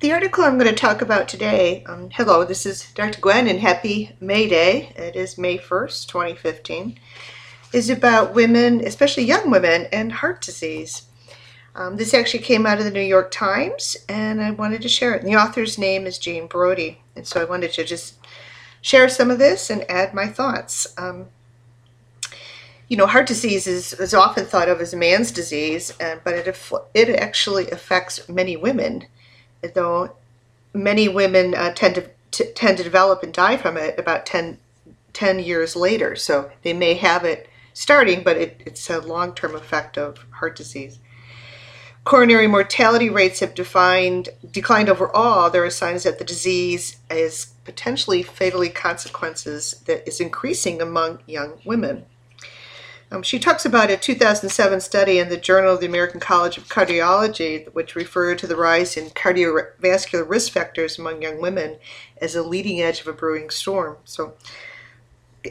The article I'm going to talk about today, um, hello, this is Dr. Gwen and happy May Day. It is May 1st, 2015, is about women, especially young women, and heart disease. Um, this actually came out of the New York Times and I wanted to share it. And the author's name is Jane Brody. And so I wanted to just share some of this and add my thoughts. Um, you know, heart disease is, is often thought of as a man's disease, but it, it actually affects many women though many women uh, tend to t- tend to develop and die from it about 10, 10 years later. So they may have it starting, but it, it's a long-term effect of heart disease. Coronary mortality rates have defined, declined overall. There are signs that the disease is potentially fatally consequences that is increasing among young women. Um, she talks about a 2007 study in the Journal of the American College of Cardiology, which referred to the rise in cardiovascular risk factors among young women as a leading edge of a brewing storm. So,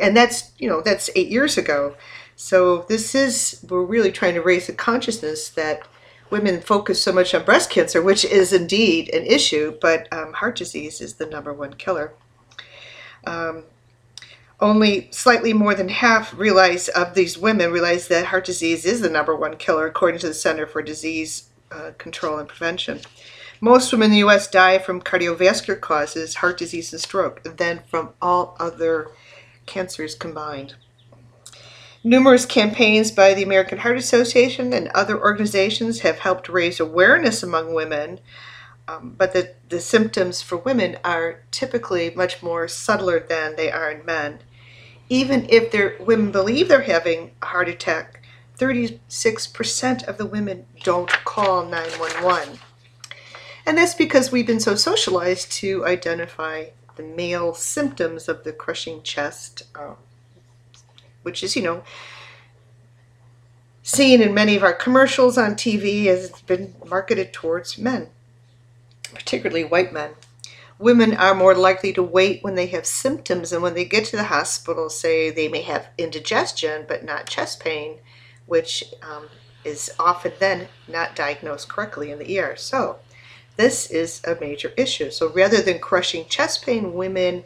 and that's you know that's eight years ago. So this is we're really trying to raise the consciousness that women focus so much on breast cancer, which is indeed an issue, but um, heart disease is the number one killer. Um, only slightly more than half realize of these women realize that heart disease is the number one killer, according to the Center for Disease uh, Control and Prevention. Most women in the U.S. die from cardiovascular causes, heart disease and stroke, than from all other cancers combined. Numerous campaigns by the American Heart Association and other organizations have helped raise awareness among women, um, but the, the symptoms for women are typically much more subtler than they are in men even if their women believe they're having a heart attack, 36% of the women don't call 911. And that's because we've been so socialized to identify the male symptoms of the crushing chest, um, which is, you know, seen in many of our commercials on TV as it's been marketed towards men, particularly white men women are more likely to wait when they have symptoms and when they get to the hospital say they may have indigestion but not chest pain which um, is often then not diagnosed correctly in the ER. So this is a major issue. So rather than crushing chest pain, women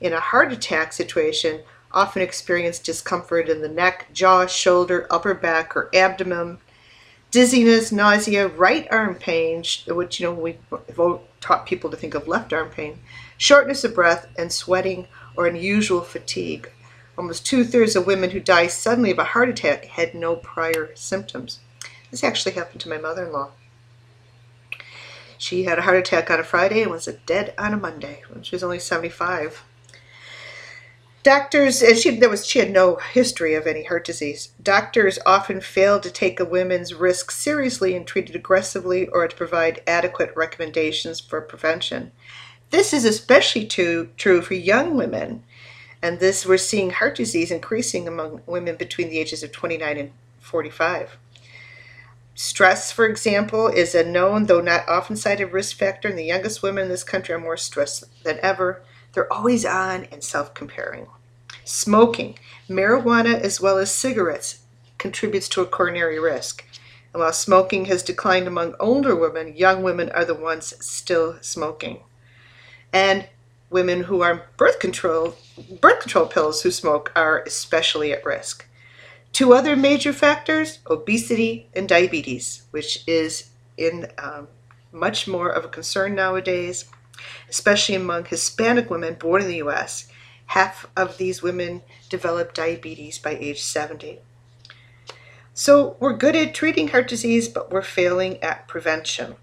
in a heart attack situation often experience discomfort in the neck, jaw, shoulder, upper back, or abdomen, dizziness, nausea, right arm pain, which you know, we've taught people to think of left arm pain, shortness of breath, and sweating or unusual fatigue. Almost two thirds of women who die suddenly of a heart attack had no prior symptoms. This actually happened to my mother in law. She had a heart attack on a Friday and was dead on a Monday when she was only 75. Doctors, and she there was she had no history of any heart disease. Doctors often fail to take a woman's risk seriously and treat it aggressively or to provide adequate recommendations for prevention. This is especially too, true for young women, and this we're seeing heart disease increasing among women between the ages of 29 and 45. Stress, for example, is a known, though not often cited, risk factor, and the youngest women in this country are more stressed than ever. They're always on and self comparing. Smoking, marijuana as well as cigarettes, contributes to a coronary risk. And while smoking has declined among older women, young women are the ones still smoking. And women who are birth control birth control pills who smoke are especially at risk. Two other major factors: obesity and diabetes, which is in um, much more of a concern nowadays, especially among Hispanic women born in the U.S half of these women develop diabetes by age 70. So we're good at treating heart disease, but we're failing at prevention.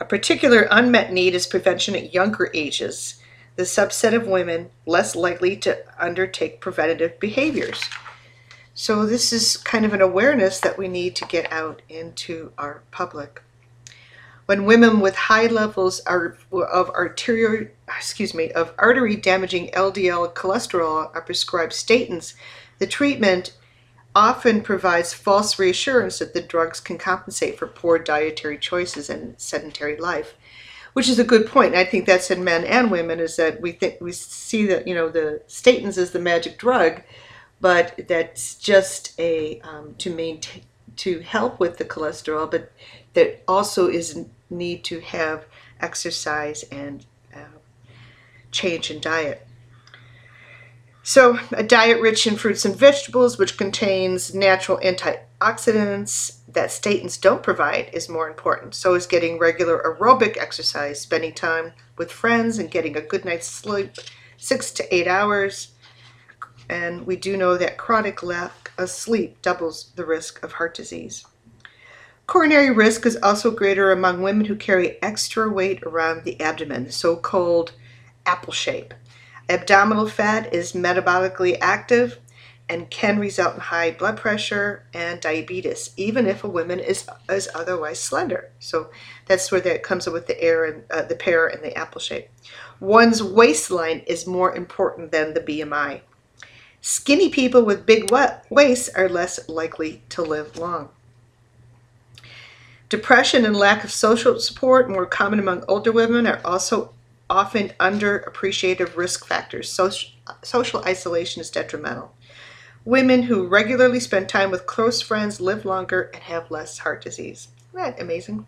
A particular unmet need is prevention at younger ages, the subset of women less likely to undertake preventative behaviors. So this is kind of an awareness that we need to get out into our public. When women with high levels of arterial, excuse me, of artery damaging LDL cholesterol are prescribed statins, the treatment often provides false reassurance that the drugs can compensate for poor dietary choices and sedentary life which is a good point. I think that's in men and women is that we think we see that you know the statins is the magic drug, but that's just a um, to maintain to help with the cholesterol, but that also is need to have exercise and uh, change in diet. So, a diet rich in fruits and vegetables, which contains natural antioxidants that statins don't provide, is more important. So is getting regular aerobic exercise, spending time with friends, and getting a good night's sleep, six to eight hours. And we do know that chronic lack of sleep doubles the risk of heart disease. Coronary risk is also greater among women who carry extra weight around the abdomen, so called apple shape. Abdominal fat is metabolically active and can result in high blood pressure and diabetes, even if a woman is, is otherwise slender. So that's where that comes up with the air and uh, the pear and the apple shape. One's waistline is more important than the BMI. Skinny people with big waists are less likely to live long. Depression and lack of social support, more common among older women, are also often underappreciated risk factors. Social, social isolation is detrimental. Women who regularly spend time with close friends live longer and have less heart disease. Isn't that amazing?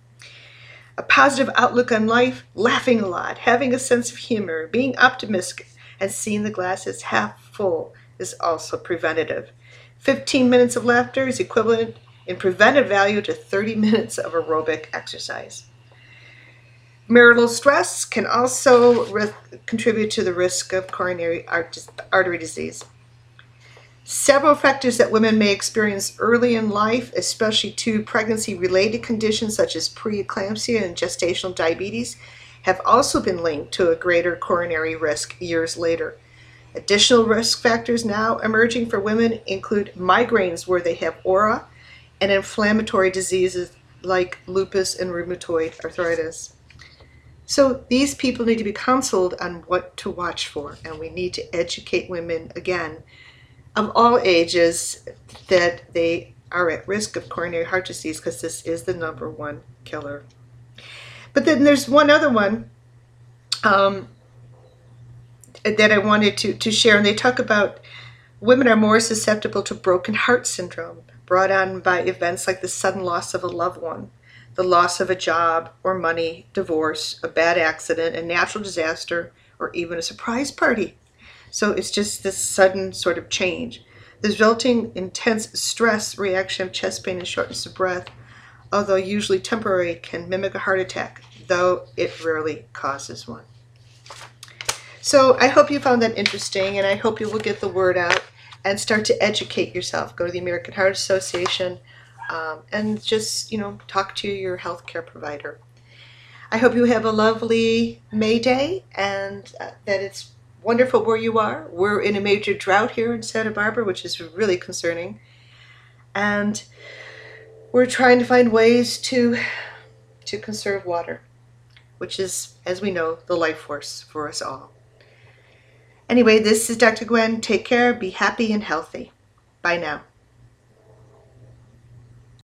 A positive outlook on life, laughing a lot, having a sense of humor, being optimistic, and seeing the glass as half full is also preventative. 15 minutes of laughter is equivalent in preventive value to 30 minutes of aerobic exercise. Marital stress can also contribute to the risk of coronary artery disease. Several factors that women may experience early in life, especially to pregnancy related conditions such as preeclampsia and gestational diabetes, have also been linked to a greater coronary risk years later. Additional risk factors now emerging for women include migraines where they have aura and inflammatory diseases like lupus and rheumatoid arthritis. So these people need to be counseled on what to watch for, and we need to educate women again of all ages that they are at risk of coronary heart disease because this is the number one killer. But then there's one other one um, that I wanted to, to share, and they talk about women are more susceptible to broken heart syndrome brought on by events like the sudden loss of a loved one the loss of a job or money, divorce, a bad accident, a natural disaster, or even a surprise party. So it's just this sudden sort of change. The resulting intense stress reaction of chest pain and shortness of breath, although usually temporary, can mimic a heart attack, though it rarely causes one. So I hope you found that interesting, and I hope you will get the word out and start to educate yourself. Go to the American Heart Association um, and just, you know, talk to your healthcare provider. I hope you have a lovely May Day and uh, that it's wonderful where you are. We're in a major drought here in Santa Barbara, which is really concerning. And we're trying to find ways to to conserve water, which is, as we know, the life force for us all. Anyway, this is Dr. Gwen. Take care, be happy and healthy. Bye now.